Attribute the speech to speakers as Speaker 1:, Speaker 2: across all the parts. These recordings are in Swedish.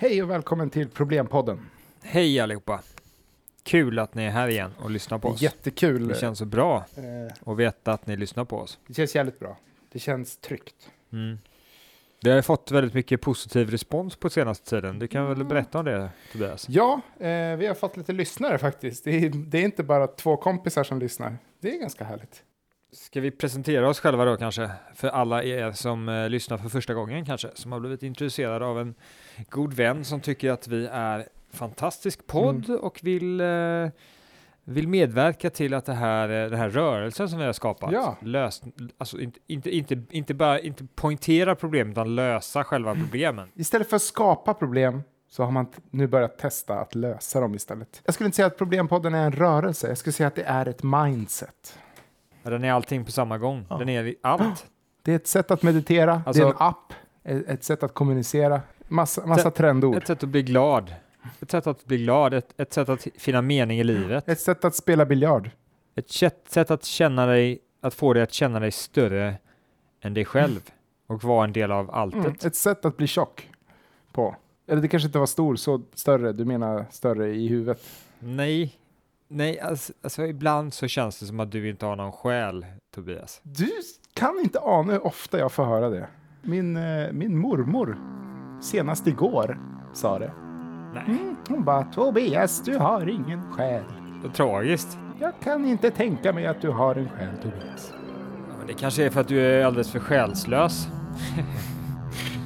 Speaker 1: Hej och välkommen till Problempodden.
Speaker 2: Hej allihopa! Kul att ni är här igen och lyssnar på oss.
Speaker 1: Jättekul.
Speaker 2: Det känns så bra
Speaker 1: Eh,
Speaker 2: att veta att ni lyssnar på oss.
Speaker 1: det känns jävligt bra. Det känns tryggt.
Speaker 2: Mm. Vi har fått väldigt mycket positiv respons på senaste tiden. Du kan väl
Speaker 1: Mm.
Speaker 2: berätta om det Tobias?
Speaker 1: Ja, eh, vi har fått lite lyssnare faktiskt. Det är, det är inte bara två kompisar som lyssnar. Det är ganska härligt.
Speaker 2: Ska vi presentera oss själva då kanske? För alla er som eh, lyssnar för första gången kanske, som har blivit intresserade av en god vän som tycker att vi är fantastisk podd och vill, eh, vill medverka till att det här, eh, den här rörelsen som vi har skapat,
Speaker 1: Ja.
Speaker 2: lös, alltså inte, inte, inte, inte bara inte poängtera problem utan lösa själva problemen.
Speaker 1: Istället för att skapa problem så har man nu börjat testa att lösa dem istället. Jag skulle inte säga att Problempodden är en rörelse. Jag skulle säga att det är ett mindset.
Speaker 2: Den är allting på samma gång.
Speaker 1: Ja.
Speaker 2: Den är allt.
Speaker 1: Det är ett sätt att meditera, det
Speaker 2: Alltså-
Speaker 1: är en app, ett sätt att kommunicera. Massa, massa
Speaker 2: Ett-
Speaker 1: trendord.
Speaker 2: Ett sätt att bli glad. Ett sätt att bli glad, ett, ett sätt att finna mening i livet.
Speaker 1: Ett sätt att spela biljard.
Speaker 2: Ett sätt, sätt att känna dig, att få dig att känna dig större än dig själv och vara en del av alltet.
Speaker 1: Mm. Ett sätt att bli tjock på. Eller det kanske inte var stor, så större. Du menar större i huvudet.
Speaker 2: Nej, nej, alltså, alltså ibland så känns det som att du inte har någon själ, Tobias.
Speaker 1: Du kan inte ana hur ofta jag får höra det. Min, eh, min mormor, senast igår, sa det.
Speaker 2: Nej,
Speaker 1: Mm, hon bara, Tobias, du har ingen själ.
Speaker 2: så tragiskt.
Speaker 1: Jag kan inte tänka mig att du har en själ, Tobias.
Speaker 2: Ja, det kanske är för att du är alldeles för själslös.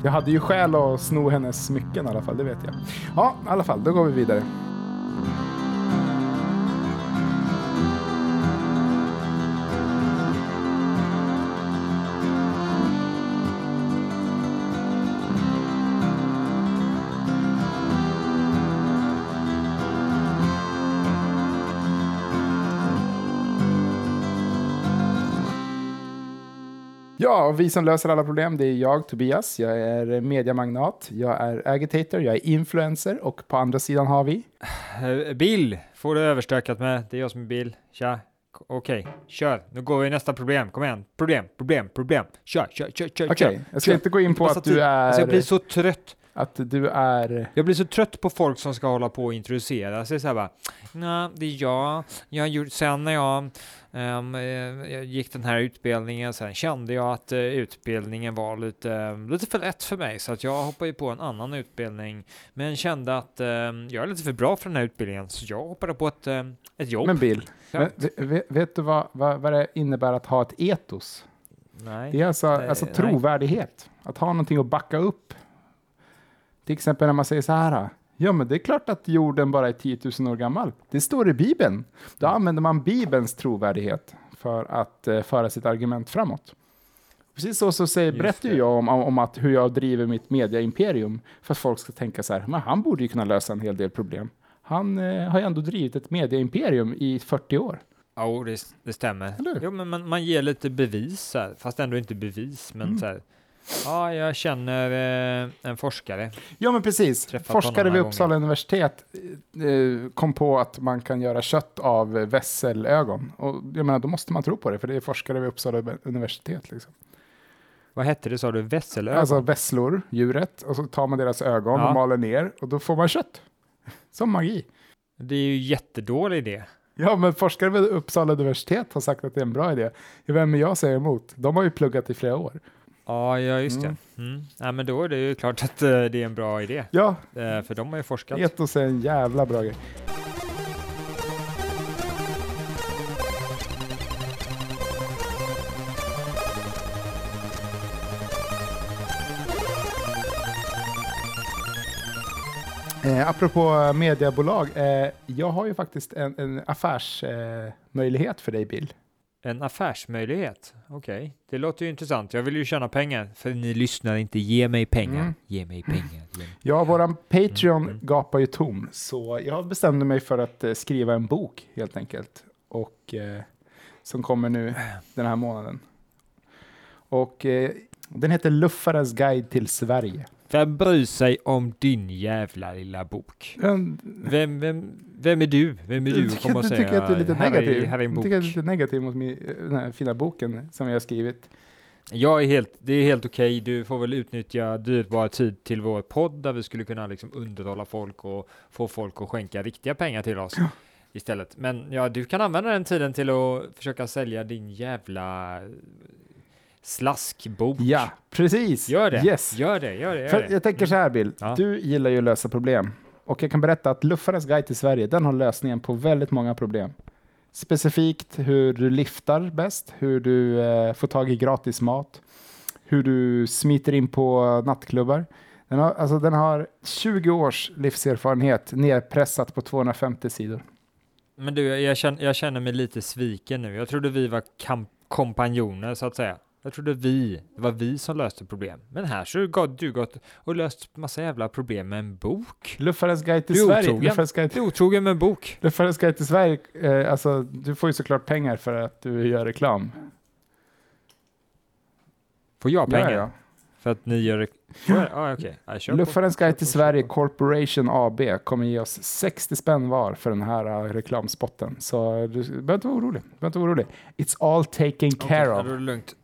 Speaker 1: Jag hade ju skäl att sno hennes smycken i alla fall, det vet jag. Ja, i alla fall, då går vi vidare. Ja, och vi som löser alla problem, det är jag, Tobias. Jag är mediamagnat, jag är agitator, jag är influencer och på andra sidan har vi...
Speaker 2: Eh, Bill får du överstökat med. Det är jag som är Bill. Tja. Okej, kör. Nu går vi nästa problem. Kom igen. Problem, problem, problem. Kör, kör, kör, kör.
Speaker 1: Okej,
Speaker 2: kör.
Speaker 1: jag ska
Speaker 2: kör.
Speaker 1: inte gå in på att du är...
Speaker 2: Alltså jag blir så trött.
Speaker 1: Att du är...
Speaker 2: Jag blir så trött på folk som ska hålla på och introducera sig så här bara. Nej, det är jag. Jag gjort, sen när jag, jag gick den här utbildningen, sen kände jag att eh, utbildningen var lite, lite för lätt för mig, så att jag hoppade ju på en annan utbildning, men kände att ehm, jag är lite för bra för den här utbildningen, så jag hoppade på ett, ett jobb.
Speaker 1: Men Bill,
Speaker 2: Ja.
Speaker 1: vet, vet, du vad, vad, vad det innebär att ha ett etos?
Speaker 2: Nej.
Speaker 1: Det är alltså,
Speaker 2: Nej,
Speaker 1: alltså
Speaker 2: nej.
Speaker 1: trovärdighet. Att ha någonting att backa upp. Till exempel när man säger så här. Ja, men det är klart att jorden bara är 10 000 år gammal. Det står i Bibeln. Då använder man Bibelns trovärdighet för att eh, föra sitt argument framåt. Precis så, så säger, berättar jag om, om, att hur jag driver mitt mediaimperium för att folk ska tänka så här, men han borde ju kunna lösa en hel del problem. Han eh, har ju ändå drivit ett mediaimperium i 40 år.
Speaker 2: Jo, det, det stämmer. Jo, men man, man ger lite bevis här, fast ändå inte bevis, men
Speaker 1: Mm.
Speaker 2: så här. Ja, jag känner eh, en forskare.
Speaker 1: Ja, men precis.
Speaker 2: Träffat
Speaker 1: Forskare vid Uppsala universitet eh, kom på att man kan göra kött av vesselögon. Och jag menar, då måste man tro på det, för det är forskare vid Uppsala universitet. Liksom.
Speaker 2: Vad hette det, sa du? Vesselögon?
Speaker 1: Alltså vesslor, djuret, och så tar man deras ögon
Speaker 2: Ja.
Speaker 1: och maler ner, och då får man kött. Som magi.
Speaker 2: Det är ju jättedålig idé.
Speaker 1: Ja, men forskare vid Uppsala universitet har sagt att det är en bra idé. Vem är jag säger emot? De har ju pluggat i flera år.
Speaker 2: Ja, ja just
Speaker 1: Mm.
Speaker 2: det. Mm. Ja, men då är det ju klart att eh, det är en bra idé.
Speaker 1: Ja,
Speaker 2: Eh, för de har ju forskat.
Speaker 1: etos är en jävla bra grej. Eh, apropå mediebolag, eh, jag har ju faktiskt en, en affärsmöjlighet eh, för dig Bill.
Speaker 2: En affärsmöjlighet. Okej, det låter ju intressant. Jag vill ju tjäna pengar. För ni lyssnar inte. Ge mig pengar.
Speaker 1: Mm.
Speaker 2: Ge mig pengar. Ge mig.
Speaker 1: Ja, våran Patreon
Speaker 2: Mm.
Speaker 1: gapar ju tom, så jag bestämde mig för att eh, skriva en bok helt enkelt. Och eh, som kommer nu den här månaden. Och eh, den heter Luffarens guide till Sverige.
Speaker 2: Vem bryr sig om din jävla lilla bok? Vem, vem, vem är du? Vem är du att komma och säga
Speaker 1: tycker att du är lite
Speaker 2: här
Speaker 1: negativ.
Speaker 2: Är, här är en bok.
Speaker 1: tycker du är lite negativ mot min, den här fina boken som jag har skrivit.
Speaker 2: Jag är helt, det är helt okej. Du får väl utnyttja dyrbar tid till vår podd där vi skulle kunna liksom underhålla folk och få folk att skänka riktiga pengar till oss istället. Men ja, du kan använda den tiden till att försöka sälja din jävla slaskbok.
Speaker 1: Ja, precis.
Speaker 2: Gör det.
Speaker 1: Yes.
Speaker 2: Gör det, gör det. Gör
Speaker 1: För
Speaker 2: det.
Speaker 1: jag tänker så här Bill,
Speaker 2: Ja.
Speaker 1: du gillar ju att lösa problem. Och jag kan berätta att Luffarens guide till Sverige, den har lösningen på väldigt många problem. Specifikt hur du liftar bäst, hur du eh, får tag i gratis mat, hur du smiter in på nattklubbar. Den har, alltså, den har 20 års livserfarenhet nerpressat på 250 sidor.
Speaker 2: Men du, jag känner, jag känner mig lite sviken nu. Jag trodde vi var kam- kompanjoner så att säga. Jag trodde vi, det var vi som löste problem. Men här så har du gått och löst massa jävla problem med en bok.
Speaker 1: Luffarens guide till
Speaker 2: Du
Speaker 1: Sverige.
Speaker 2: otrogen.
Speaker 1: Luffarens guide
Speaker 2: Du är otrogen med en bok.
Speaker 1: Luffarens guide till Sverige, eh, alltså, du får ju såklart pengar för att du gör reklam.
Speaker 2: Får jag pengar?
Speaker 1: Ja, ja.
Speaker 2: För att ni gör... Ja, kör på.
Speaker 1: Luffarens guide till Sverige. Corporation AB kommer ge oss 60 spänn var för den här uh, reklamspotten. Så du behöver inte vara orolig. Du behöver inte vara orolig. It's all taken
Speaker 2: Okej,
Speaker 1: care of.
Speaker 2: då är det lugnt.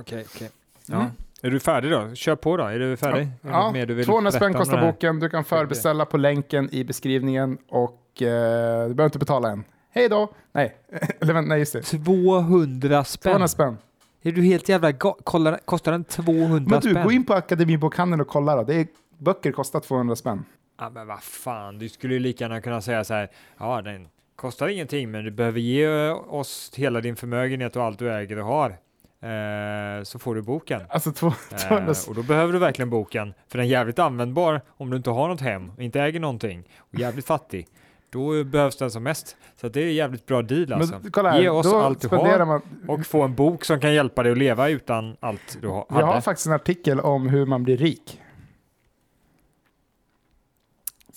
Speaker 2: Okej, okej. Ja.
Speaker 1: Mm.
Speaker 2: Är du färdig då? Kör på då. Är du färdig?
Speaker 1: Ja,
Speaker 2: mer du vill
Speaker 1: 200
Speaker 2: berätta
Speaker 1: spänn kostar boken. Du kan förbeställa på länken i beskrivningen och eh, du behöver inte betala än. Hej då! Nej, eller vänta, nej just det.
Speaker 2: 200 spänn?
Speaker 1: 200 spänn.
Speaker 2: Är du helt jävla kollar, Kostar den 200
Speaker 1: Men du,
Speaker 2: spänn?
Speaker 1: gå in på Akademibokhandeln och kolla då. Det är, böcker kostar 200 spänn.
Speaker 2: Ja, men vad fan, du skulle ju lika gärna kunna säga så här. Ja, den kostar ingenting, men du behöver ge oss hela din förmögenhet och allt du äger och har. Eh, så får du boken.
Speaker 1: Alltså två- 200
Speaker 2: Eh, och då behöver du verkligen boken, för den är jävligt användbar om du inte har något hem och inte äger någonting och jävligt fattig. Då behövs den som mest. Så det är jävligt bra deal alltså.
Speaker 1: Men kolla här,
Speaker 2: Ge oss allt du har
Speaker 1: man,
Speaker 2: och få en bok som kan hjälpa dig att leva utan allt du ha,
Speaker 1: Jag har faktiskt en artikel om hur man blir rik.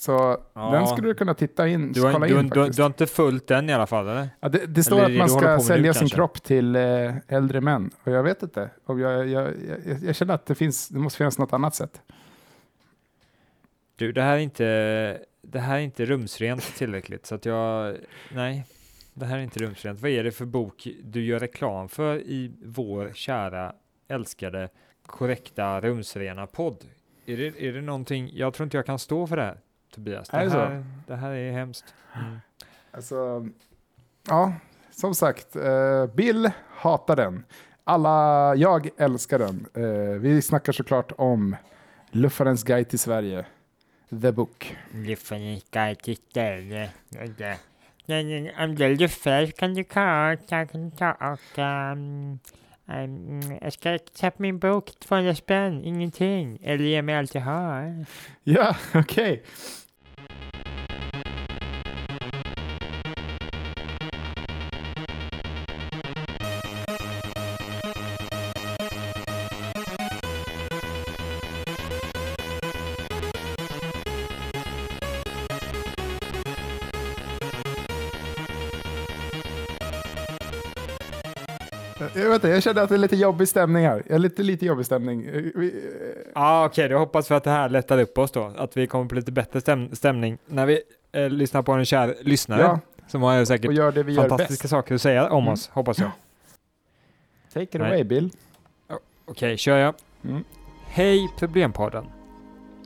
Speaker 1: Så
Speaker 2: Ja.
Speaker 1: den skulle du kunna titta in,
Speaker 2: Du har,
Speaker 1: kolla
Speaker 2: du,
Speaker 1: in
Speaker 2: du, du, har inte följt den i alla fall eller?
Speaker 1: ja, det, det står
Speaker 2: eller
Speaker 1: att man ska sälja
Speaker 2: nu,
Speaker 1: sin
Speaker 2: kanske?
Speaker 1: kropp till eh, äldre män. Och jag vet inte. Om jag, jag, jag, jag känner att det, finns, det måste finnas något annat sätt.
Speaker 2: Du, det här är inte, det här är inte rumsrent tillräckligt så att jag, nej, det här är inte rumsrent. Vad är det för bok du gör reklam för i vår kära, älskade, korrekta, rumsrena podd? Är det, är det någonting, jag tror inte jag kan stå för det här, Tobias. Det,
Speaker 1: det så?
Speaker 2: här, det här är hemskt. Mm.
Speaker 1: Alltså, ja, som sagt, eh, Bill hatar den. Alla, jag älskar den. Eh, vi snackar såklart om Luffarens guide till Sverige, The Book.
Speaker 3: Luftfärg till ställe. Om du luffar kan du ta, och um, Ehm, jag ska köpa min bok, 200 spänn, ingenting. Eller ge mig allt jag har.
Speaker 1: Ja, okej. Okay. Inte, jag kände att det är lite jobbig stämning här. Jag är lite, lite jobbig stämning. Eh, vi-
Speaker 2: Ja, okej, då hoppas vi att det här lättar upp oss då, att vi kommer på lite bättre stäm stämning när vi eh, lyssnar på en kär lyssnare
Speaker 1: Ja,
Speaker 2: som har säkert fantastiska saker att säga om
Speaker 1: Mm.
Speaker 2: oss, hoppas jag.
Speaker 1: Take it
Speaker 2: Nej.
Speaker 1: away, Bill.
Speaker 2: Okej, kör jag.
Speaker 1: Mm.
Speaker 2: Hej Problempodden.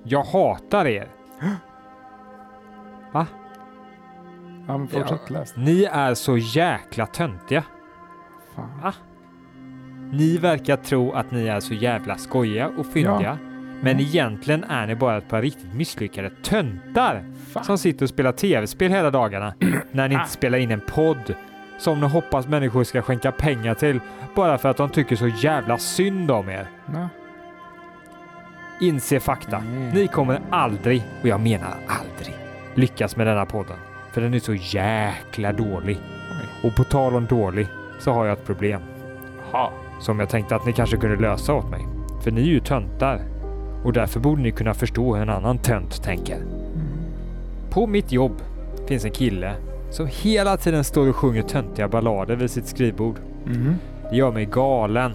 Speaker 2: Jag hatar er.
Speaker 1: Ja, men fortsätt läs.
Speaker 2: Ni är så jäkla töntiga.
Speaker 1: Fan.
Speaker 2: Ni verkar tro att ni är så jävla skojiga och fyndiga. Men egentligen är ni bara ett par riktigt misslyckade töntar
Speaker 1: Fan.
Speaker 2: som sitter och spelar tv-spel hela dagarna när ni inte spelar in en podd som ni hoppas människor ska skänka pengar till bara för att de tycker så jävla synd om er.
Speaker 1: Ja.
Speaker 2: Inse fakta.
Speaker 1: Mm.
Speaker 2: Ni kommer aldrig, och jag menar aldrig, lyckas med denna podden. För den är så jäkla dålig.
Speaker 1: Oj.
Speaker 2: Och på tal om dålig så har jag ett problem.
Speaker 1: Ha.
Speaker 2: Som jag tänkte att ni kanske kunde lösa åt mig. För ni är ju töntar. Och därför borde ni kunna förstå hur en annan tönt tänker. På mitt jobb finns en kille som hela tiden står och sjunger töntiga ballader vid sitt skrivbord.
Speaker 1: Mhm.
Speaker 2: Det gör mig galen.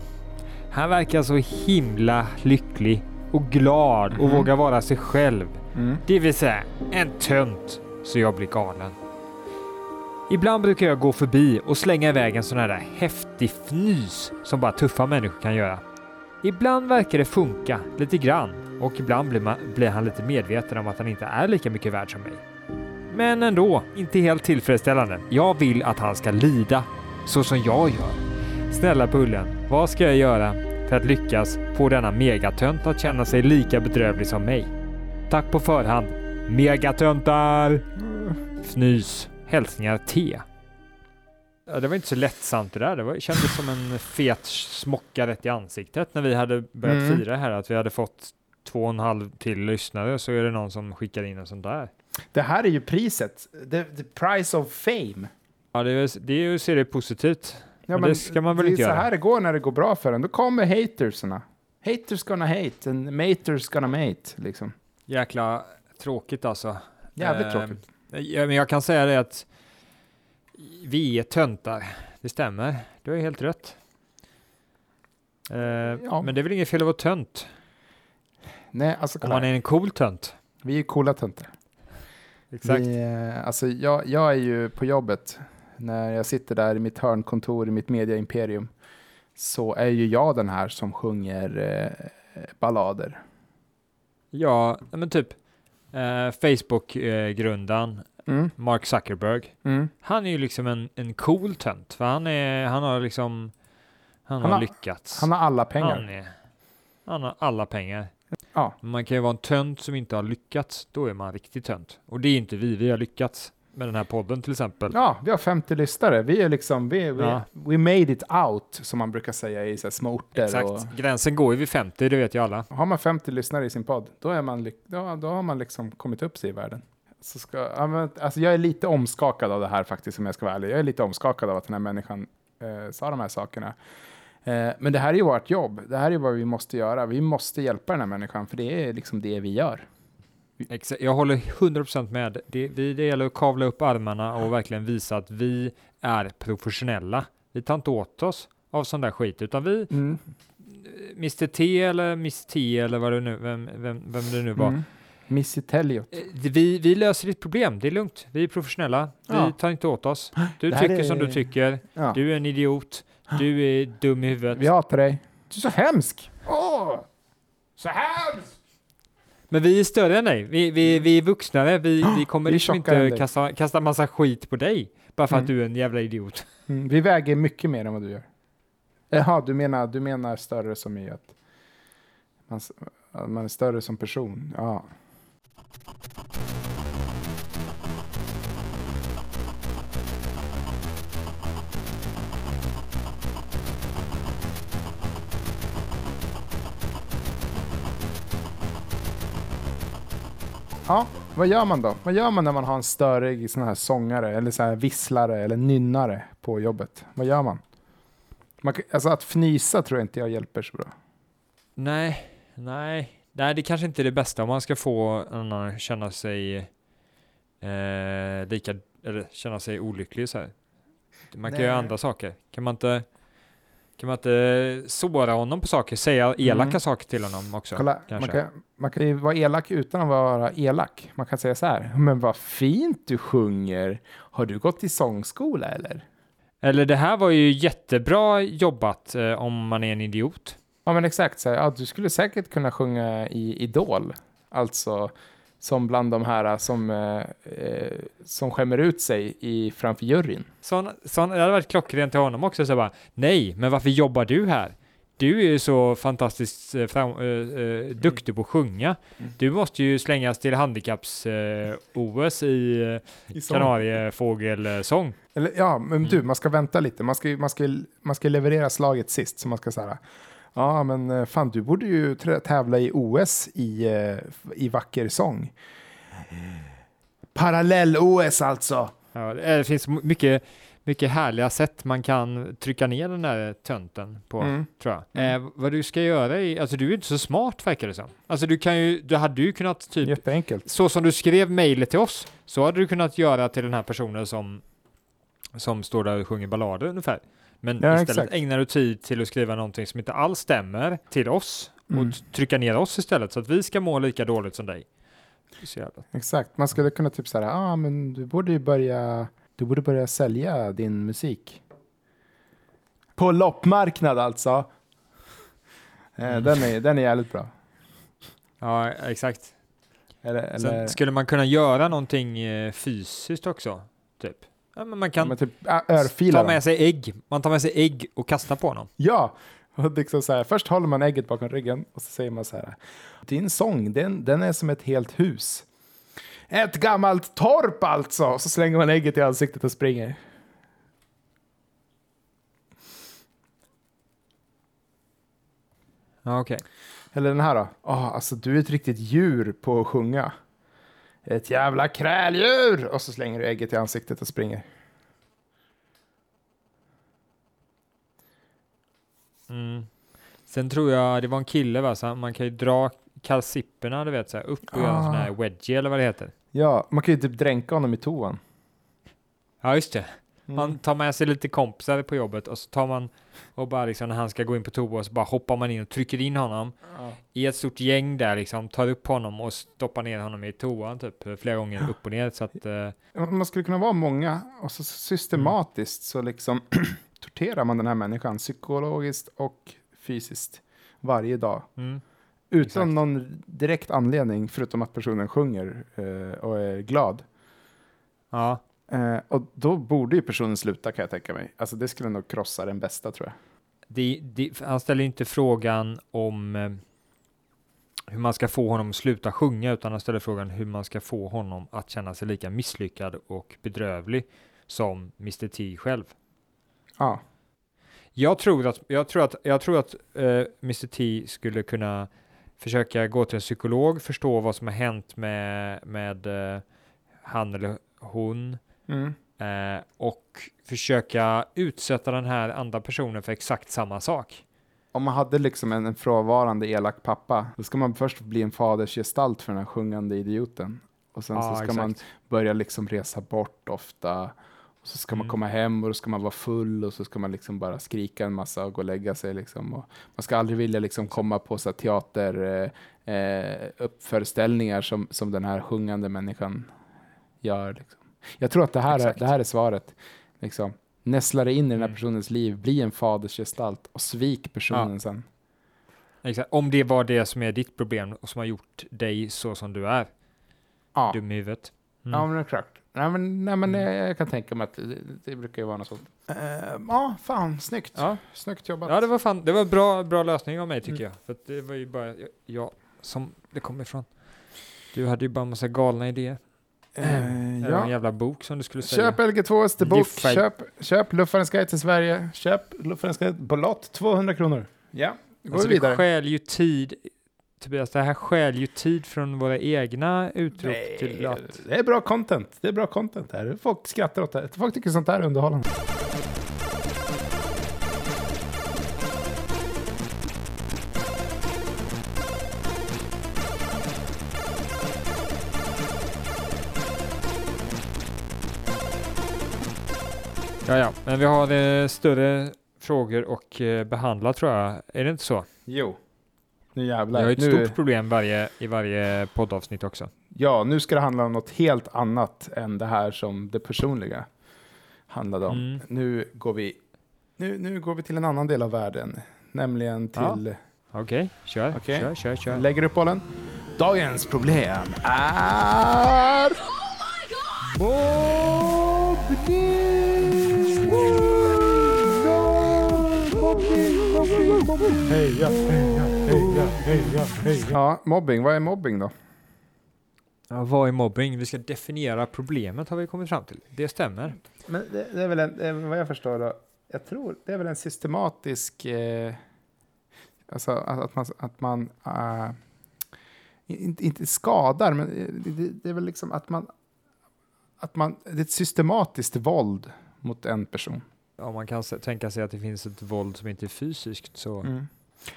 Speaker 2: Han verkar så himla lycklig och glad och
Speaker 1: Mhm.
Speaker 2: vågar vara sig själv.
Speaker 1: Mm.
Speaker 2: Det vill säga en tönt så jag blir galen. Ibland brukar jag gå förbi och slänga iväg en sån här häftig fnys som bara tuffa människor kan göra. Ibland verkar det funka lite grann och ibland blir, man, blir han lite medveten om att han inte är lika mycket värd som mig. Men ändå inte helt tillfredsställande. Jag vill att han ska lida så som jag gör. Snälla Bullen, vad ska jag göra för att lyckas få denna megatönt att känna sig lika bedrövlig som mig? Tack på förhand. Megatöntar! Fnys. Hälsningar T. Ja, det var inte så lättsamt det där. Det var, kändes som en fet smocka rätt i ansiktet när vi hade börjat
Speaker 1: Mm.
Speaker 2: fira här att vi hade fått två och en halv till lyssnare så är det någon som skickar in en sån där.
Speaker 1: Det här är ju priset. The, the price of fame.
Speaker 2: Ja, det är, det är ju ser det positivt.
Speaker 1: Ja,
Speaker 2: Men det ska man väl
Speaker 1: det är
Speaker 2: inte
Speaker 1: så
Speaker 2: göra?
Speaker 1: här det går när det går bra för en. Då kommer hatersarna. Haters gonna hate and maters gonna mate. Liksom.
Speaker 2: Jäkla tråkigt alltså.
Speaker 1: Jävligt
Speaker 2: Eh,
Speaker 1: tråkigt.
Speaker 2: Ja, men jag kan säga det att vi är töntar. Det stämmer. Du har helt rätt. Eh,
Speaker 1: Ja.
Speaker 2: Men det är väl inget fel att vara tönt
Speaker 1: Nej, alltså
Speaker 2: om man är en cool tönt.
Speaker 1: Vi är coola töntar.
Speaker 2: Exakt.
Speaker 1: Vi, eh, alltså jag, jag är ju på jobbet, när jag sitter där i mitt hörnkontor i mitt mediaimperium, så är ju jag den här som sjunger eh, ballader.
Speaker 2: Ja, men typ eh, Facebook-grundaren
Speaker 1: Mm.
Speaker 2: Mark Zuckerberg.
Speaker 1: Mm.
Speaker 2: Han är ju liksom en, en cool tönt, för han, är, han har liksom han,
Speaker 1: Han
Speaker 2: har
Speaker 1: har-
Speaker 2: lyckats.
Speaker 1: Han har alla pengar.
Speaker 2: Han, är, han har alla pengar.
Speaker 1: Ja.
Speaker 2: Man kan ju vara en tönt som inte har lyckats, då är man riktigt tönt. Och det är inte vi, vi har lyckats med den här podden till exempel.
Speaker 1: Ja, vi har 50 lyssnare. Vi är liksom, vi, vi,
Speaker 2: Ja.
Speaker 1: we made it out, som man brukar säga i så här små orter.
Speaker 2: Exakt,
Speaker 1: Och,
Speaker 2: gränsen går ju vid 50, det vet ju alla.
Speaker 1: har man 50 lyssnare i sin podd, då, är man, då, då har man liksom kommit upp sig i världen. Så ska, alltså jag är lite omskakad av det här faktiskt, om jag ska vara ärlig. Jag är lite omskakad av att den här människan eh, sa de här sakerna. Eh, men det här är ju vårt jobb. Det här är vad vi måste göra. Vi måste hjälpa den här människan, för det är liksom det vi gör.
Speaker 2: Exakt, jag håller 100% med. Det, vi, det gäller att kavla upp armarna och verkligen visa att vi är professionella. Vi tar inte åt oss av sån där skit, utan vi,
Speaker 1: Mm.
Speaker 2: Mr T eller Miss T eller vad det nu, vem, vem, vem det nu var.
Speaker 1: Mm. Telliot.
Speaker 2: Eh, Vi, vi löser ditt problem, det är lugnt. Vi är professionella, vi
Speaker 1: Ja.
Speaker 2: tar inte åt oss. Du tycker som
Speaker 1: är-
Speaker 2: du tycker,
Speaker 1: Ja.
Speaker 2: du är en idiot, du är dum i huvudet.
Speaker 1: Vi hatar dig. Du är så hemsk. Åh! Så hemsk!
Speaker 2: Men vi är större än dig, vi, vi, vi är vuxnare, vi, vi kommer
Speaker 1: Vi
Speaker 2: liksom inte kasta, kasta massa skit på dig bara för att
Speaker 1: Mm.
Speaker 2: du är en jävla idiot.
Speaker 1: Mm, vi väger mycket mer än vad du gör. Jaha, du menar, du menar större som i att man, att man är större som person? Ja. Ja, vad gör man då? Vad gör man när man har en störig sån här sångare eller så här visslare eller nynnare på jobbet? Vad gör man? man alltså att fnysa tror jag inte jag hjälper så bra.
Speaker 2: Nej, nej, nej, det kanske inte är det bästa om man ska få annan att känna sig eh, lika, eller känna sig olycklig så här. Man kan
Speaker 1: Nej.
Speaker 2: göra andra saker. Kan man inte, kan man inte såra honom på saker, säga elaka
Speaker 1: Mm.
Speaker 2: saker till honom också?
Speaker 1: Kolla, man, kan, man kan ju vara elak utan att vara elak. Man kan säga så här, men vad fint du sjunger. Har du gått i sångskola eller?
Speaker 2: Eller det här var ju jättebra jobbat eh, om man är en idiot.
Speaker 1: Ja men exakt, så här, ja, du skulle säkert kunna sjunga i Idol. Alltså som bland de här som, eh, som skämmer ut sig i, framför juryn.
Speaker 2: Sån, sån, det hade varit klockrent till honom också, så bara, nej, men varför jobbar du här? Du är ju så fantastiskt eh, fram, eh, duktig på att sjunga.
Speaker 1: Mm.
Speaker 2: Du måste ju slängas till handikapps-OS i
Speaker 1: I sång.
Speaker 2: kanariefågelsång.
Speaker 1: Eller, ja, men
Speaker 2: Mm.
Speaker 1: du, man ska vänta lite. Man ska, man ska, man ska leverera slaget sist. Så man ska säga, ja men eh, fan du borde ju tävla i OS i, eh, i vacker sång. Parallell-OS alltså.
Speaker 2: Ja, det det finns mycket, mycket härliga sätt man kan trycka ner den där tönten på,
Speaker 1: Mm.
Speaker 2: tror jag.
Speaker 1: Mm.
Speaker 2: Eh, vad du ska göra är, alltså du är inte så smart verkar det som. Alltså du kan ju, du hade ju kunnat typ
Speaker 1: Jätteenkelt.
Speaker 2: så som du skrev mejlet till oss, så hade du kunnat göra till den här personen som, som står där och sjunger ballader ungefär. Men
Speaker 1: Ja,
Speaker 2: istället
Speaker 1: exakt.
Speaker 2: ägnar du tid till att skriva någonting som inte alls stämmer till oss
Speaker 1: Mm.
Speaker 2: och trycka ner oss istället så att vi ska må lika dåligt som dig.
Speaker 1: Exakt. Man skulle kunna typ säga, ah, men du borde ju börja Du borde börja sälja din musik. På loppmarknad alltså. Eh,
Speaker 2: Mm.
Speaker 1: Den, är, den är jävligt bra.
Speaker 2: Ja, exakt.
Speaker 1: Eller, eller
Speaker 2: Sen skulle man kunna göra någonting eh, fysiskt också, typ. Ja, men man kan
Speaker 1: men typ örfila
Speaker 2: ta
Speaker 1: dem.
Speaker 2: med sig ägg. Man tar med sig ägg och kastar på honom.
Speaker 1: Ja, och liksom så här, först håller man ägget bakom ryggen och så säger man så här. Din sång, den, den är som ett helt hus. Ett gammalt torp alltså! Så slänger man ägget i ansiktet och springer.
Speaker 2: Okej.
Speaker 1: Eller den här då. Åh, alltså du är ett riktigt djur på att sjunga. Ett jävla kräldjur! Och så slänger du ägget i ansiktet och springer.
Speaker 2: Mm. Sen tror jag det var en kille, va? Så man kan ju dra kalsipperna, du vet, så här, upp och göra en sån här
Speaker 1: Ah.
Speaker 2: wedgie eller vad det heter.
Speaker 1: Ja, man kan ju typ dränka honom i toan.
Speaker 2: Ja, just det.
Speaker 1: Mm.
Speaker 2: Man tar med sig lite kompisar på jobbet och så tar man och bara liksom när han ska gå in på toa så bara hoppar man in och trycker in honom
Speaker 1: Ja.
Speaker 2: i ett stort gäng där liksom, tar upp honom och stoppar ner honom i toan typ flera gånger upp och ner så att eh,
Speaker 1: Man skulle kunna vara många och så systematiskt så liksom torterar man den här människan psykologiskt och fysiskt varje dag.
Speaker 2: mm,
Speaker 1: Utan
Speaker 2: Exakt.
Speaker 1: någon direkt anledning förutom att personen sjunger eh, och är glad.
Speaker 2: ja,
Speaker 1: Eh, och då borde ju personen sluta kan jag tänka mig. Alltså det skulle nog krossa den bästa tror jag.
Speaker 2: det, det, han ställer inte frågan om eh, hur man ska få honom att sluta sjunga utan han ställer frågan hur man ska få honom att känna sig lika misslyckad och bedrövlig som Mr T själv.
Speaker 1: Ja,
Speaker 2: Jag tror att, jag tror att, jag tror att eh, Mr T skulle kunna försöka gå till en psykolog, förstå vad som har hänt med, med eh, han eller hon
Speaker 1: mm.
Speaker 2: eh, och försöka utsätta den här andra personen för exakt samma sak.
Speaker 1: Om man hade liksom en, en frånvarande elak pappa, då ska man först bli en fadersgestalt för den här sjungande idioten. Och sen så ska man börja liksom resa bort ofta. Och så ska man
Speaker 2: Mm.
Speaker 1: komma hem och då ska man vara full och så ska man liksom bara skrika en massa och gå och lägga sig. Liksom. Och man ska aldrig vilja liksom komma på så teater eh, eh, uppföreställningar som, som den här sjungande människan gör. Liksom. Jag tror att det här, är, det här är svaret. Liksom. Nästla dig in i den här
Speaker 2: Mm.
Speaker 1: personens liv, bli en fadersgestalt och svik personen sen.
Speaker 2: Exakt. Om det var det som är ditt problem och som har gjort dig så som du är,
Speaker 1: Ja,
Speaker 2: dum i huvudet. Mm.
Speaker 1: ja men exakt. Nej men, nej, men
Speaker 2: Mm.
Speaker 1: jag, jag kan tänka mig att det, det brukar ju vara något sånt. Uh, ja, fan, snyggt.
Speaker 2: Ja.
Speaker 1: Snyggt jobbat.
Speaker 2: Ja, det var fan, det var bra, bra lösning av mig tycker
Speaker 1: Mm.
Speaker 2: jag. För att det var ju bara jag, jag som det kom ifrån. Du hade ju bara en massa galna idéer.
Speaker 1: Eh,
Speaker 2: en
Speaker 1: ja.
Speaker 2: jävla bok som du skulle säga.
Speaker 1: Köp LG2 Österbok,
Speaker 2: Luffa-
Speaker 1: köp, köp Luffarens guide till Sverige, köp Luffarens guide på lott, 200 kronor. Ja, då går
Speaker 2: Alltså
Speaker 1: vi
Speaker 2: det
Speaker 1: vidare.
Speaker 2: stjäl ju tid, Tobias, det här stjäl ju tid från våra egna utrop till
Speaker 1: Nej,
Speaker 2: att...
Speaker 1: det är bra content. Det är bra content här. Folk skrattar åt det. Folk tycker sånt här är underhållande.
Speaker 2: Ja, ja, men vi har eh, större frågor och eh, behandla tror jag. Är det inte så?
Speaker 1: Jo. Nu
Speaker 2: Vi
Speaker 1: jävlar.
Speaker 2: har ett
Speaker 1: nu,
Speaker 2: stort problem varje, i varje poddavsnitt också.
Speaker 1: Ja, nu ska det handla om något helt annat än det här som det personliga handlade om.
Speaker 2: Mm.
Speaker 1: Nu, går vi, nu, nu går vi till en annan del av världen, nämligen
Speaker 2: Ja.
Speaker 1: till...
Speaker 2: Okej, kör,
Speaker 1: Okej.
Speaker 2: kör, kör, kör.
Speaker 1: Lägger upp bollen. Dagens problem är... Heja, heja, heja, heja, heja. Ja, mobbing. Vad är mobbing då?
Speaker 2: Ja, vad är mobbing? Vi ska definiera problemet har vi kommit fram till. Det stämmer.
Speaker 1: Men det, det är väl en, är, vad jag förstår då, jag tror det är väl en systematisk, eh, alltså att, att man, att man eh, inte, inte skadar, men det, det, det är väl liksom att man, att man, det är ett systematiskt våld mot en person.
Speaker 2: Om man kan tänka sig att det finns ett våld som inte är fysiskt så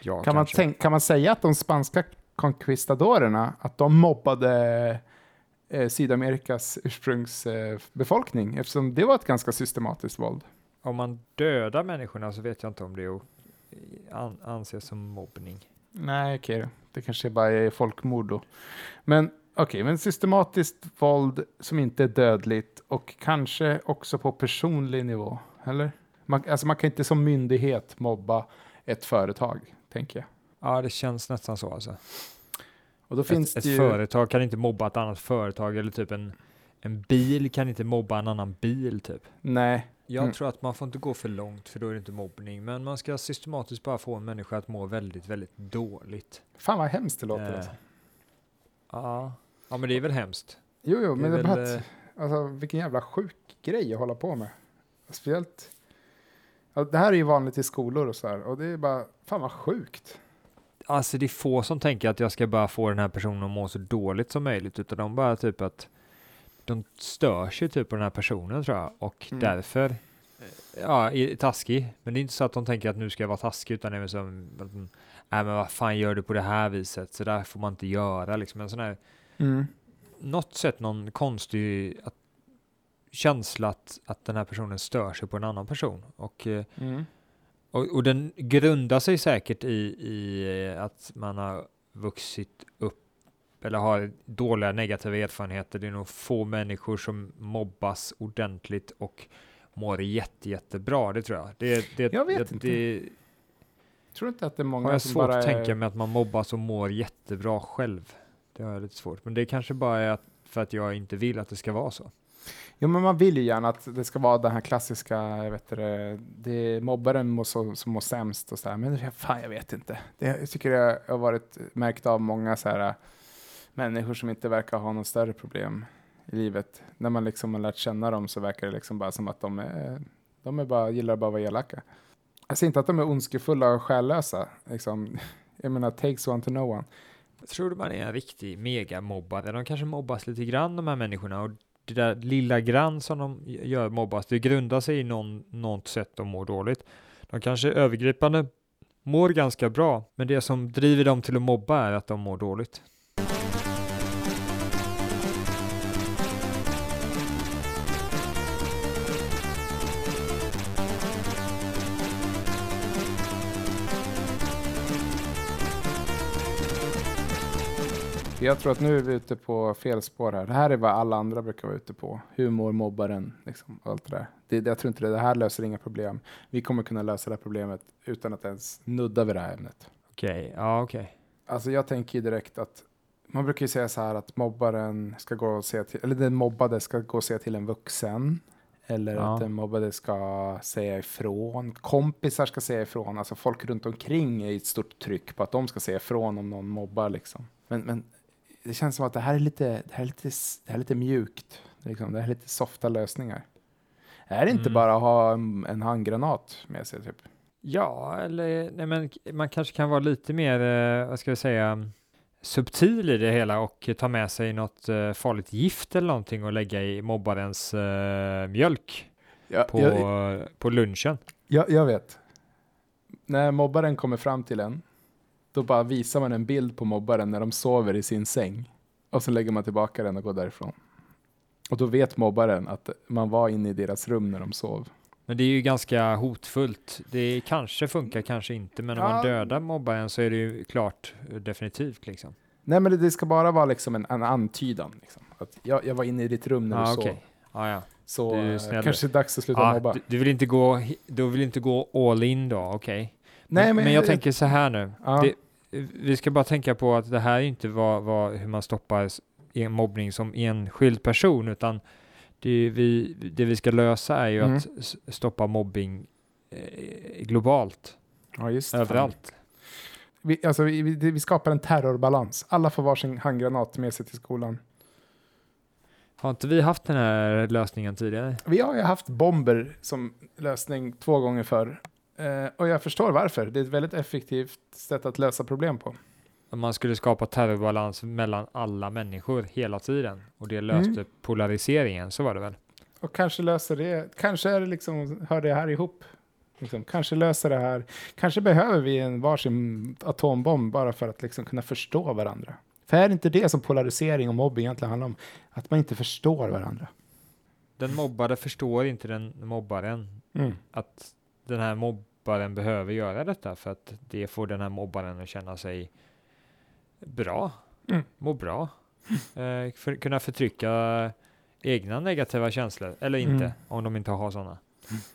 Speaker 2: ja,
Speaker 1: Kan, man tänk, kan man säga att de spanska conquistadorerna, att de mobbade eh, Sydamerikas ursprungsbefolkning, eftersom det var ett ganska systematiskt våld.
Speaker 2: Om man dödar människorna så vet jag inte om det an, anses som mobbning.
Speaker 1: Nej, okej då. Det kanske bara är folkmord då. Men Okej, men systematiskt våld som inte är dödligt och kanske också på personlig nivå, eller? Man, alltså man kan inte som myndighet mobba ett företag, tänker jag.
Speaker 2: Ja, det känns nästan så alltså.
Speaker 1: Och då finns
Speaker 2: ett, ett
Speaker 1: ju...
Speaker 2: företag kan inte mobba ett annat företag eller typ en, en bil kan inte mobba en annan bil typ.
Speaker 1: Nej,
Speaker 2: Jag
Speaker 1: Mm.
Speaker 2: tror att man får inte gå för långt för då är det inte mobbning, men man ska systematiskt bara få en människa att må väldigt, väldigt dåligt.
Speaker 1: fan vad hemskt det låter.
Speaker 2: Eh,
Speaker 1: alltså.
Speaker 2: Ja, ja men det är väl hemskt.
Speaker 1: Jo, jo, men det är
Speaker 2: väl,
Speaker 1: att,
Speaker 2: eh,
Speaker 1: alltså, vilken jävla sjuk grej att hålla på med. Speciellt, ja, det här är ju vanligt i skolor och så här, och det är bara, fan vad sjukt.
Speaker 2: Alltså det är få som tänker att jag ska bara få den här personen att må så dåligt som möjligt, utan de bara typ att de stör sig typ på den här personen tror jag, och
Speaker 1: Mm.
Speaker 2: därför eh, ja, är taskig. Men det är inte så att de tänker att nu ska jag vara taskig, utan det är väl som nej men vad fan gör du på det här viset, så där får man inte göra liksom. En sån här,
Speaker 1: Mm.
Speaker 2: något sätt någon konstig att, känsla att, att den här personen stör sig på en annan person. Och eh,
Speaker 1: Mm.
Speaker 2: och, och den grundar sig säkert i, i eh, att man har vuxit upp eller har dåliga negativa erfarenheter. Det är nog få människor som mobbas ordentligt och mår jätte, jättebra. Det tror jag. Det, det,
Speaker 1: Jag vet
Speaker 2: det,
Speaker 1: inte.
Speaker 2: Det
Speaker 1: Tror inte att det är många
Speaker 2: har jag
Speaker 1: som
Speaker 2: svårt
Speaker 1: bara
Speaker 2: att
Speaker 1: är...
Speaker 2: tänka mig att man mobbas och mår jättebra själv. Det har jag lite svårt. Men det kanske bara är att, för att jag inte vill att det ska vara så.
Speaker 1: Jo, men man vill ju gärna att det ska vara den här klassiska, jag vet det, det är mobbaren så, som mår sämst och så här. Men fan, jag vet inte. Det, jag tycker det har varit märkt av många så här människor som inte verkar ha något större problem i livet. När man liksom har lärt känna dem så verkar det liksom bara som att de är, de är bara, gillar bara att vara elaka. Jag säger inte att de är ondskefulla och själlösa. Liksom. Jag menar, takes one to know one.
Speaker 2: Jag tror du man är en riktig megamobbare. De kanske mobbas lite grann de här människorna och det där lilla grann som de gör mobbas, det grundar sig i någon, något sätt de mår dåligt. De kanske övergripande mår ganska bra, men det som driver dem till att mobba är att de mår dåligt.
Speaker 1: För Jag tror att nu är vi ute på fel spår här. Det här är vad alla andra brukar vara ute på. Hur mår mobbaren? Liksom, allt det där. Det, jag tror inte det, det här löser inga problem. Vi kommer kunna lösa det här problemet utan att ens nudda vid det här ämnet.
Speaker 2: Okej, ja okej.
Speaker 1: Alltså jag tänker ju direkt att man brukar ju säga så här att mobbaren ska gå och säga till, eller den mobbade ska gå och säga till en vuxen. Eller
Speaker 2: Ja.
Speaker 1: att den mobbade ska säga ifrån. Kompisar ska säga ifrån. Alltså folk runt omkring är i ett stort tryck på att de ska säga ifrån om någon mobbar liksom. Men, men det känns som att det här är lite, det här är lite, det här är lite mjukt. Liksom. Det här är lite softa lösningar. Det är inte
Speaker 2: Mm.
Speaker 1: bara att ha en, en handgranat med sig typ.
Speaker 2: Ja, eller nej, men man kanske kan vara lite mer, eh, vad ska vi säga, subtil i det hela och ta med sig något eh, farligt gift eller någonting och lägga i mobbarens eh, mjölk
Speaker 1: Ja,
Speaker 2: på,
Speaker 1: jag,
Speaker 2: på lunchen.
Speaker 1: jag, jag vet. När mobbaren kommer fram till en, då bara visar man en bild på mobbaren när de sover i sin säng. Och så lägger man tillbaka den och går därifrån. Och då vet mobbaren att man var inne i deras rum när de sov.
Speaker 2: Men det är ju ganska hotfullt. Det kanske funkar, kanske inte, men om man
Speaker 1: Ja.
Speaker 2: dödar mobbaren så är det ju klart eh, definitivt liksom.
Speaker 1: Nej men det, det ska bara vara liksom en, en antydan. Liksom. Att jag, jag var inne i ditt rum när
Speaker 2: Ja,
Speaker 1: du
Speaker 2: okej.
Speaker 1: sov.
Speaker 2: Ja, ja.
Speaker 1: Så
Speaker 2: är
Speaker 1: eh, kanske det är dags att sluta
Speaker 2: ja
Speaker 1: mobba.
Speaker 2: du, du vill inte gå, du vill inte gå all in då, okej.
Speaker 1: Nej,
Speaker 2: men,
Speaker 1: men-
Speaker 2: men jag tänker så här nu.
Speaker 1: Ja.
Speaker 2: Det, vi ska bara tänka på att det här är inte vad, vad, hur man stoppar en mobbning som enskild person, utan det vi, det vi ska lösa är ju
Speaker 1: Mm.
Speaker 2: att stoppa mobbing eh, globalt,
Speaker 1: Ja,
Speaker 2: överallt.
Speaker 1: Vi, alltså, vi, vi, vi skapar en terrorbalans. Alla får varsin handgranat med sig till skolan.
Speaker 2: Har inte vi haft den här lösningen tidigare?
Speaker 1: Vi har ju haft bomber som lösning två gånger förr. Eh, och jag förstår varför. Det är ett väldigt effektivt sätt att lösa problem på.
Speaker 2: Om man skulle skapa terrorbalans mellan alla människor hela tiden och det löste
Speaker 1: Mm.
Speaker 2: polariseringen, så var det väl?
Speaker 1: Och kanske löser det, kanske är det liksom, hör det här ihop. Liksom, kanske löser det här, kanske behöver vi en varsin atombomb bara för att liksom kunna förstå varandra. För är det inte det som polarisering och mobbing egentligen handlar om? Att man inte förstår varandra.
Speaker 2: Den mobbade förstår inte den mobbaren
Speaker 1: Mm.
Speaker 2: att den här mobbaren behöver göra detta för att det får den här mobbaren att känna sig bra,
Speaker 1: Mm.
Speaker 2: må bra. Eh, för, kunna förtrycka egna negativa känslor, eller inte,
Speaker 1: Mm.
Speaker 2: om de inte har sådana.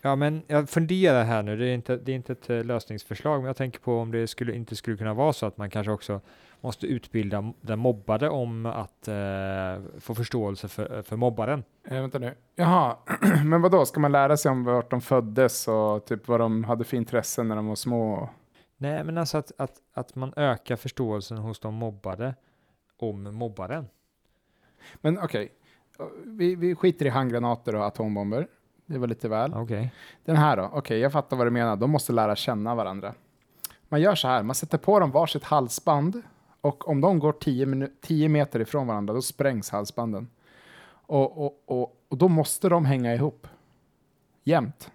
Speaker 2: Ja, men jag funderar här nu, det är inte, det är inte ett eh, lösningsförslag, men jag tänker på om det skulle, inte skulle kunna vara så att man kanske också måste utbilda den mobbade om att eh, få förståelse för, för mobbaren.
Speaker 1: Eh, vänta nu. Jaha, men vad då? ska man lära sig om vart de föddes och typ vad de hade för intressen när de var små?
Speaker 2: Nej, men alltså att, att, att man ökar förståelsen hos de mobbade om mobbaren.
Speaker 1: Men okej, vi, vi skiter i handgranater och atombomber. Det var lite väl.
Speaker 2: Okej.
Speaker 1: Den här då? Okej, jag fattar vad du menar. De måste lära känna varandra. Man gör så här, man sätter på dem varsitt halsband och om de går 10, minu- 10 meter ifrån varandra, då sprängs halsbanden. Och, och, och, och då måste de hänga ihop. Jämt.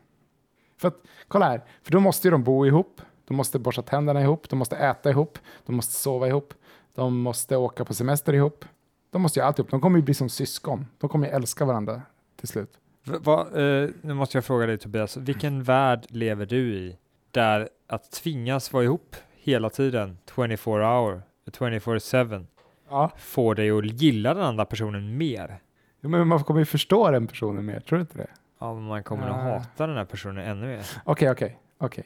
Speaker 1: För att, kolla här, för då måste ju de bo ihop, de måste borsta tänderna ihop, de måste äta ihop, de måste sova ihop, de måste åka på semester ihop. De måste ju allt ihop, de kommer ju bli som syskon. De kommer ju älska varandra till slut.
Speaker 2: V- vad, eh, nu måste jag fråga dig Tobias, vilken värld lever du i där att tvingas vara ihop hela tiden, 24 hour, 24-7,
Speaker 1: Ja.
Speaker 2: får dig att gilla den andra personen mer?
Speaker 1: Jo, men man kommer ju förstå den personen mer, tror du inte det?
Speaker 2: Ja, men man kommer
Speaker 1: Ja.
Speaker 2: att hata den här personen ännu mer.
Speaker 1: Okej, okej, okej.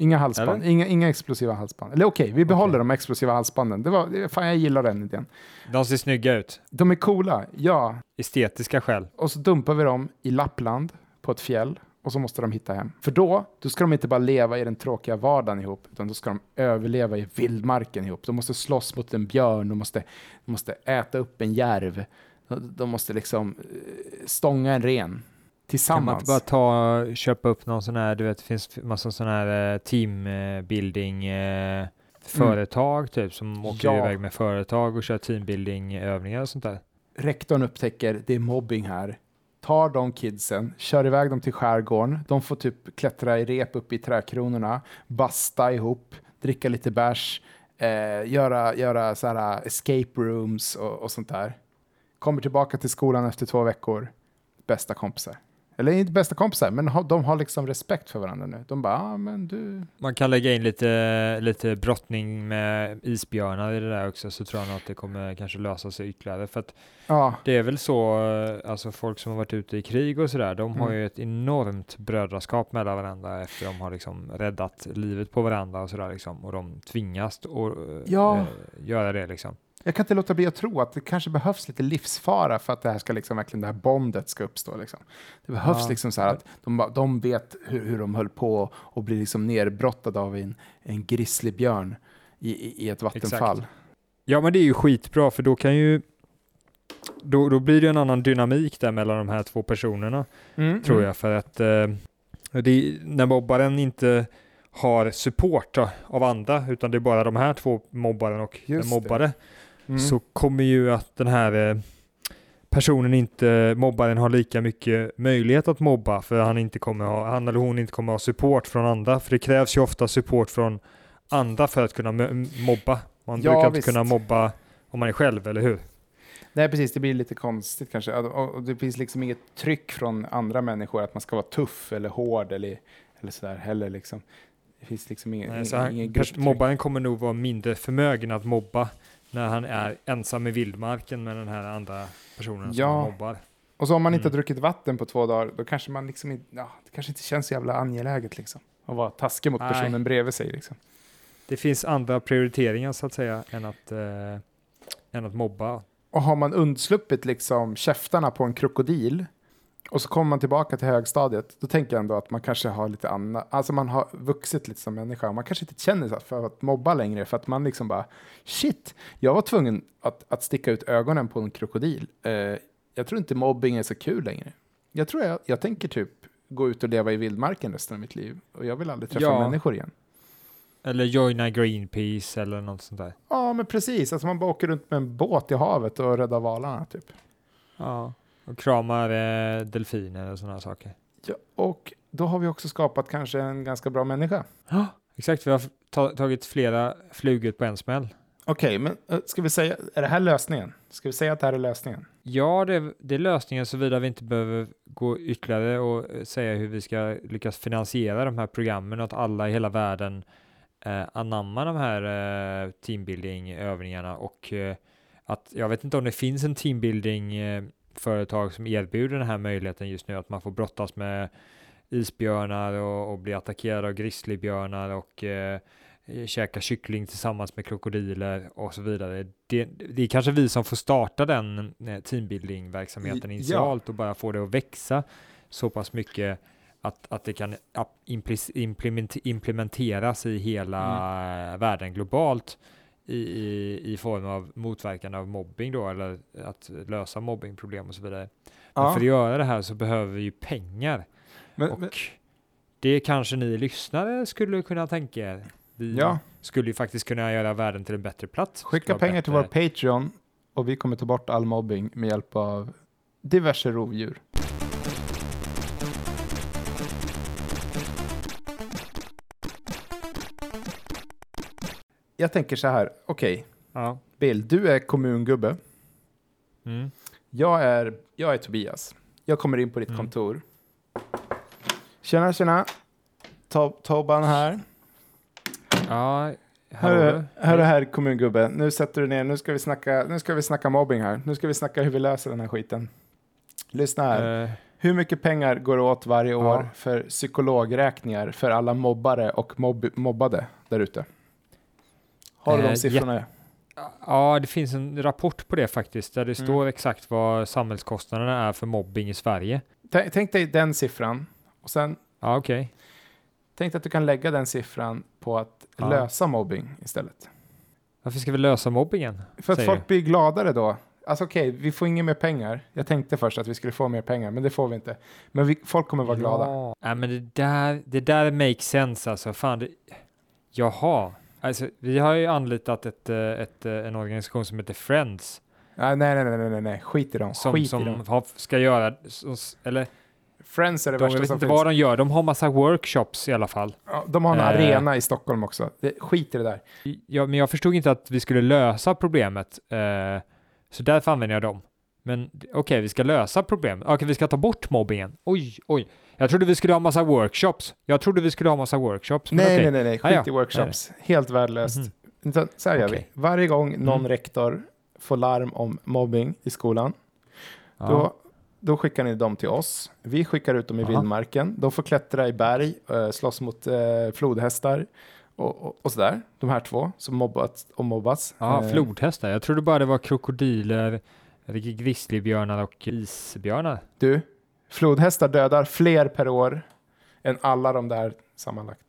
Speaker 1: Inga halsband, inga, inga explosiva halsband. Eller okej, vi behåller de explosiva halsbanden. Det var, fan, jag gillar den idén.
Speaker 2: De ser snygga ut,
Speaker 1: De är coola, ja.
Speaker 2: estetiska skäl.
Speaker 1: Och så dumpar vi dem i Lappland på ett fjäll och så måste de hitta hem. För då, då ska de inte bara leva i den tråkiga vardagen ihop, utan då ska de överleva i vildmarken ihop. De måste slåss mot en björn, de måste, de måste äta upp en järv. De, måste liksom eh, stånga en ren
Speaker 2: Kan man
Speaker 1: tillsammans.
Speaker 2: inte bara ta, köpa upp någon sån här, du vet, det finns massa sån här eh, teambuilding eh, företag typ som åker
Speaker 1: Ja.
Speaker 2: iväg med företag och kör teambuilding övningar och sånt där.
Speaker 1: rektorn upptäcker det är mobbing här, tar de kidsen, kör iväg dem till skärgården, de får typ klättra i rep upp i trädkronorna, basta ihop, dricka lite bärs, eh, göra, göra så här eh, escape rooms och, och sånt där. Kommer tillbaka till skolan efter två veckor, bästa kompisar. Eller inte bästa kompisar, men ha- de har liksom respekt för varandra nu. De bara, ah, men du...
Speaker 2: Man kan lägga in lite, lite brottning med isbjörnar i det där också så tror jag nog att det kommer kanske lösa sig ytterligare. För att
Speaker 1: Ja,
Speaker 2: det är väl så, eh, alltså folk som har varit ute i krig och sådär, de har
Speaker 1: Mm.
Speaker 2: ju ett enormt brödraskap mellan varandra efter de har liksom räddat livet på varandra och sådär liksom. Och de tvingas att eh,
Speaker 1: Ja.
Speaker 2: eh, göra det liksom.
Speaker 1: Jag kan inte låta bli att tro att det kanske behövs lite livsfara för att det här ska liksom verkligen det här bondet ska uppstå. Liksom. Det behövs
Speaker 2: Ja.
Speaker 1: liksom så här att de, de vet hur, hur de höll på och blir liksom nerbrottade av en, en grizzlybjörn i, i, i ett vattenfall.
Speaker 2: Ja men det är ju skitbra för då kan ju då, då blir det en annan dynamik där mellan de här två personerna.
Speaker 1: Mm,
Speaker 2: tror
Speaker 1: mm.
Speaker 2: jag. För att eh, det, när mobbaren inte har support av andra, utan det är bara de här två, mobbaren och
Speaker 1: Just
Speaker 2: mobbade,
Speaker 1: Mm.
Speaker 2: så kommer ju att den här eh, personen inte, mobbaren har lika mycket möjlighet att mobba, för han, inte kommer ha, han eller hon inte kommer ha support från andra, för det krävs ju ofta support från andra för att kunna mobba. Man
Speaker 1: Ja,
Speaker 2: brukar inte
Speaker 1: visst.
Speaker 2: kunna mobba om man är själv, eller hur?
Speaker 1: Nej, precis. Det blir lite konstigt kanske. Och, det finns liksom inget tryck från andra människor att man ska vara tuff eller hård eller, eller sådär heller. Liksom. Det finns liksom ingen,
Speaker 2: Nej,
Speaker 1: ingen, ingen
Speaker 2: mobbaren kommer nog vara mindre förmögen att mobba när han är ensam i vildmarken med den här andra personen som
Speaker 1: Ja.
Speaker 2: han mobbar.
Speaker 1: Och så om man inte
Speaker 2: Mm.
Speaker 1: druckit vatten på två dagar, då kanske man liksom inte, ja, det kanske inte känns så jävla angeläget liksom. Att vara taskig mot
Speaker 2: Nej.
Speaker 1: personen bredvid sig liksom.
Speaker 2: Det finns andra prioriteringar så att säga än att, eh, än att mobba.
Speaker 1: Och har man undsluppit liksom käftarna på en krokodil och så kommer man tillbaka till högstadiet, då tänker jag ändå att man kanske har lite annat, alltså man har vuxit lite som människa. Man kanske inte känner sig för att mobba längre för att man liksom bara shit, jag var tvungen att, att sticka ut ögonen på en krokodil. Eh, jag tror inte mobbing är så kul längre. Jag tror jag, jag tänker typ gå ut och leva i vildmarken resten av mitt liv och jag vill aldrig träffa
Speaker 2: Ja.
Speaker 1: människor igen.
Speaker 2: Eller joina Greenpeace eller något sånt där.
Speaker 1: Ja, men precis. Alltså man bara åker runt med en båt i havet och räddar valarna typ.
Speaker 2: Ja. Och kramar eh, delfiner och sådana saker.
Speaker 1: Ja, och då har vi också skapat kanske en ganska bra människa.
Speaker 2: Exakt, vi har ta- tagit flera flugor på en smäll.
Speaker 1: Okej, men äh, ska vi säga, är det här lösningen? Ska vi säga att det här är lösningen?
Speaker 2: Ja, det, det är lösningen såvida vi inte behöver gå ytterligare och eh, säga hur vi ska lyckas finansiera de här programmen och att alla i hela världen eh, anammar de här eh, teambuilding-övningarna och eh, att jag vet inte om det finns en teambuilding eh, företag som erbjuder den här möjligheten just nu, att man får brottas med isbjörnar och, och bli attackerad av grizzlybjörnar och eh, käka kyckling tillsammans med krokodiler och så vidare. Det, det är kanske vi som får starta den eh, teambuilding-verksamheten
Speaker 1: Ja.
Speaker 2: initialt och bara få det att växa så pass mycket att, att det kan implementeras i hela eh, världen globalt i, i, i form av motverkande av mobbing då, eller att lösa mobbingproblem och så vidare. Men
Speaker 1: Ja.
Speaker 2: för att göra det här så behöver vi ju pengar.
Speaker 1: Men,
Speaker 2: Och
Speaker 1: men,
Speaker 2: det kanske ni lyssnare skulle kunna tänka er. Vi
Speaker 1: ja,
Speaker 2: skulle ju faktiskt kunna göra världen till en bättre plats.
Speaker 1: skicka pengar till vår
Speaker 2: bättre.
Speaker 1: Patreon och vi kommer ta bort all mobbing med hjälp av diverse rovdjur. Jag tänker så här, okej,
Speaker 2: Ja.
Speaker 1: Bill, du är kommungubbe.
Speaker 2: Mm.
Speaker 1: Jag är, jag är Tobias. Jag kommer in på ditt
Speaker 2: Mm.
Speaker 1: kontor. Tjena, tjena. To- Tobban här.
Speaker 2: Ja,
Speaker 1: Hörru, hörru här kommungubbe. Nu sätter du ner. Nu ska, vi snacka, nu ska vi snacka mobbing här. Nu ska vi snacka hur vi löser den här skiten. Lyssna här.
Speaker 2: Eh,
Speaker 1: Hur mycket pengar går åt varje år
Speaker 2: Ja.
Speaker 1: för psykologräkningar för alla mobbare och mobb mobbade där ute? Har du
Speaker 2: Eh,
Speaker 1: de siffrorna?
Speaker 2: ja, det finns en rapport på det faktiskt, där det
Speaker 1: Mm.
Speaker 2: står exakt vad samhällskostnaderna är för mobbing i Sverige.
Speaker 1: Tänk, tänk dig den siffran. Och sen
Speaker 2: Ja, okej.
Speaker 1: tänk dig att du kan lägga den siffran på att
Speaker 2: Ja.
Speaker 1: lösa mobbing istället.
Speaker 2: Varför ska vi lösa mobbingen?
Speaker 1: För att folk blir gladare då. Alltså okej, vi får inga mer pengar. Jag tänkte först att vi skulle få mer pengar, men det får vi inte. Men vi, folk kommer vara glada.
Speaker 2: Ja, men det där, det där makes sense alltså. Fan, det, jaha. Alltså, vi har ju anlitat ett, eh, ett, eh, en organisation som heter Friends
Speaker 1: Nej, nej, nej, nej, nej, nej. skit i dem.
Speaker 2: som,
Speaker 1: Skit i
Speaker 2: som
Speaker 1: dem.
Speaker 2: har, ska göra, eller
Speaker 1: Friends är det
Speaker 2: de, jag
Speaker 1: värsta
Speaker 2: vet
Speaker 1: som
Speaker 2: inte
Speaker 1: finns.
Speaker 2: vad de gör, de har massa workshops i alla fall.
Speaker 1: Ja, de har en
Speaker 2: Eh.
Speaker 1: arena i Stockholm också. Det, skit i det där.
Speaker 2: Ja, men jag förstod inte att vi skulle lösa problemet, eh, så därför använder jag dem. Men okej, vi ska lösa problemet. Okej, vi ska ta bort mobbingen. Oj, oj. Jag trodde vi skulle ha massa workshops. Jag trodde vi skulle ha massa workshops.
Speaker 1: Nej,
Speaker 2: okej.
Speaker 1: nej, nej, nej. Skit
Speaker 2: Ah, ja.
Speaker 1: i workshops. Helt värdelöst.
Speaker 2: Mhm.
Speaker 1: Utan Så här gör vi. Varje gång någon
Speaker 2: Mm.
Speaker 1: rektor får larm om mobbing i skolan,
Speaker 2: Ja.
Speaker 1: då, då skickar ni dem till oss. Vi skickar ut dem i
Speaker 2: Aha.
Speaker 1: vildmarken. De får klättra i berg, äh, slåss mot eh, flodhästar och, och, och sådär. De här två som mobbat och mobbats.
Speaker 2: Ja,
Speaker 1: Eh,
Speaker 2: flodhästar. Jag trodde bara det var krokodiler, grizzlybjörnar och isbjörnar.
Speaker 1: Du, flodhästar dödar fler per år än alla de där sammanlagt.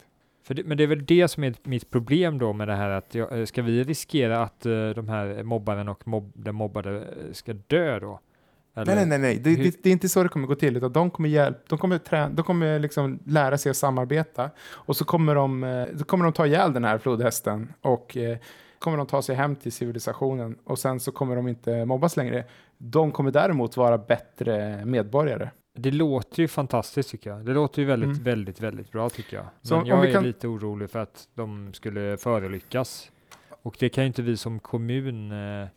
Speaker 2: Det, men det är väl det som är mitt problem då med det här att jag, eh, ska vi riskera att eh, de här mobbaren och mobb, den mobbade eh, ska dö då? Eller-
Speaker 1: Nej, nej, nej. Det, det, det är inte så det kommer gå till. Utan de kommer, hjälp, de kommer, trä, de kommer liksom lära sig att samarbeta och så kommer de, då kommer de ta ihjäl den här flodhästen och eh, kommer de ta sig hem till civilisationen och sen så kommer de inte mobbas längre. De kommer däremot vara bättre medborgare.
Speaker 2: Det låter ju fantastiskt tycker jag. Det låter ju väldigt,
Speaker 1: Mm.
Speaker 2: väldigt, väldigt bra tycker jag.
Speaker 1: Så
Speaker 2: Men
Speaker 1: om
Speaker 2: jag
Speaker 1: vi
Speaker 2: är
Speaker 1: kan-
Speaker 2: lite orolig för att de skulle förolyckas. Och det kan ju inte vi som kommun eh,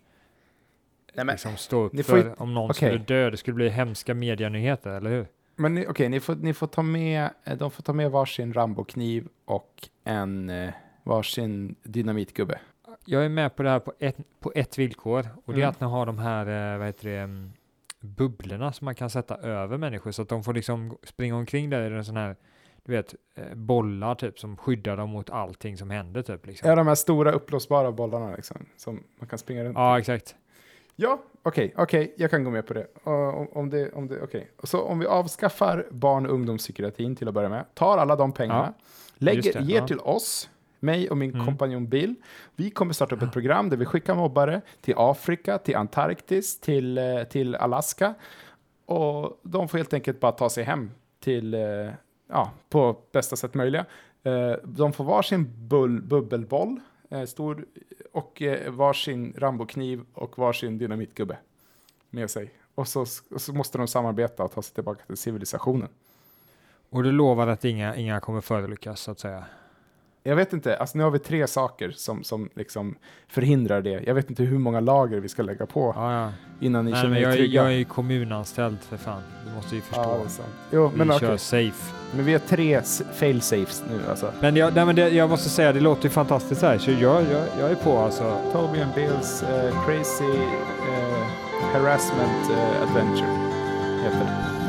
Speaker 1: men-
Speaker 2: liksom stå upp
Speaker 1: ni får
Speaker 2: för.
Speaker 1: ju-
Speaker 2: Om någon
Speaker 1: okej.
Speaker 2: skulle dö, det skulle bli hemska medianyheter, eller hur?
Speaker 1: Men okej, ni, får, ni får ta med, eh, de får ta med varsin Rambo-kniv och en eh, varsin dynamitgubbe.
Speaker 2: Jag är med på det här på ett, på ett villkor och det är
Speaker 1: Mm.
Speaker 2: att ni har de här, eh, vad heter det, mm, bubblorna som man kan sätta över människor så att de får liksom springa omkring där i en sån här, du vet, eh, bollar typ som skyddar dem mot allting som händer typ. Liksom.
Speaker 1: Ja, de här stora uppblåsbara bollarna liksom, som man kan springa runt
Speaker 2: Ja, exakt.
Speaker 1: Ja, okej, okej, jag kan gå med på det. Om, om det, om det okej. Så om vi avskaffar barn och ungdomspsykiatrin till att börja med, tar alla de pengarna, lägger,
Speaker 2: just det,
Speaker 1: ger
Speaker 2: ja.
Speaker 1: till oss, mig och min
Speaker 2: Mm.
Speaker 1: kompanjon Bill. Vi kommer starta upp ett program där vi skickar mobbare till Afrika, till Antarktis, till, eh, till Alaska. Och de får helt enkelt bara ta sig hem till, eh, ja, på bästa sätt möjliga. Eh, de får varsin bull, bubbelboll, stor, och varsin Rambokniv och varsin dynamitgubbe med sig. Och så, och så måste de samarbeta och ta sig tillbaka till civilisationen.
Speaker 2: Och du lovar att inga, inga kommer förolyckas så att säga.
Speaker 1: Jag vet inte, alltså nu har vi tre saker som, som liksom förhindrar det. Jag vet inte hur månmånga lager vi ska lägga på
Speaker 2: Ja, ja.
Speaker 1: innan ni
Speaker 2: Nej,
Speaker 1: känner er
Speaker 2: jag, är-
Speaker 1: trygga.
Speaker 2: jag är ju kommunanställd för fan. Du måste ju förstå.
Speaker 1: ja, det. Jo,
Speaker 2: vi
Speaker 1: men
Speaker 2: kör
Speaker 1: okej.
Speaker 2: safe.
Speaker 1: Men vi har tre fail-safes nu alltså.
Speaker 2: Men, jag, nej, men det, jag måste säga, det låter ju fantastiskt här. Så jag, jag, jag är på alltså.
Speaker 1: Toby and Bills eh, Crazy eh, Harassment eh, Adventure heter det.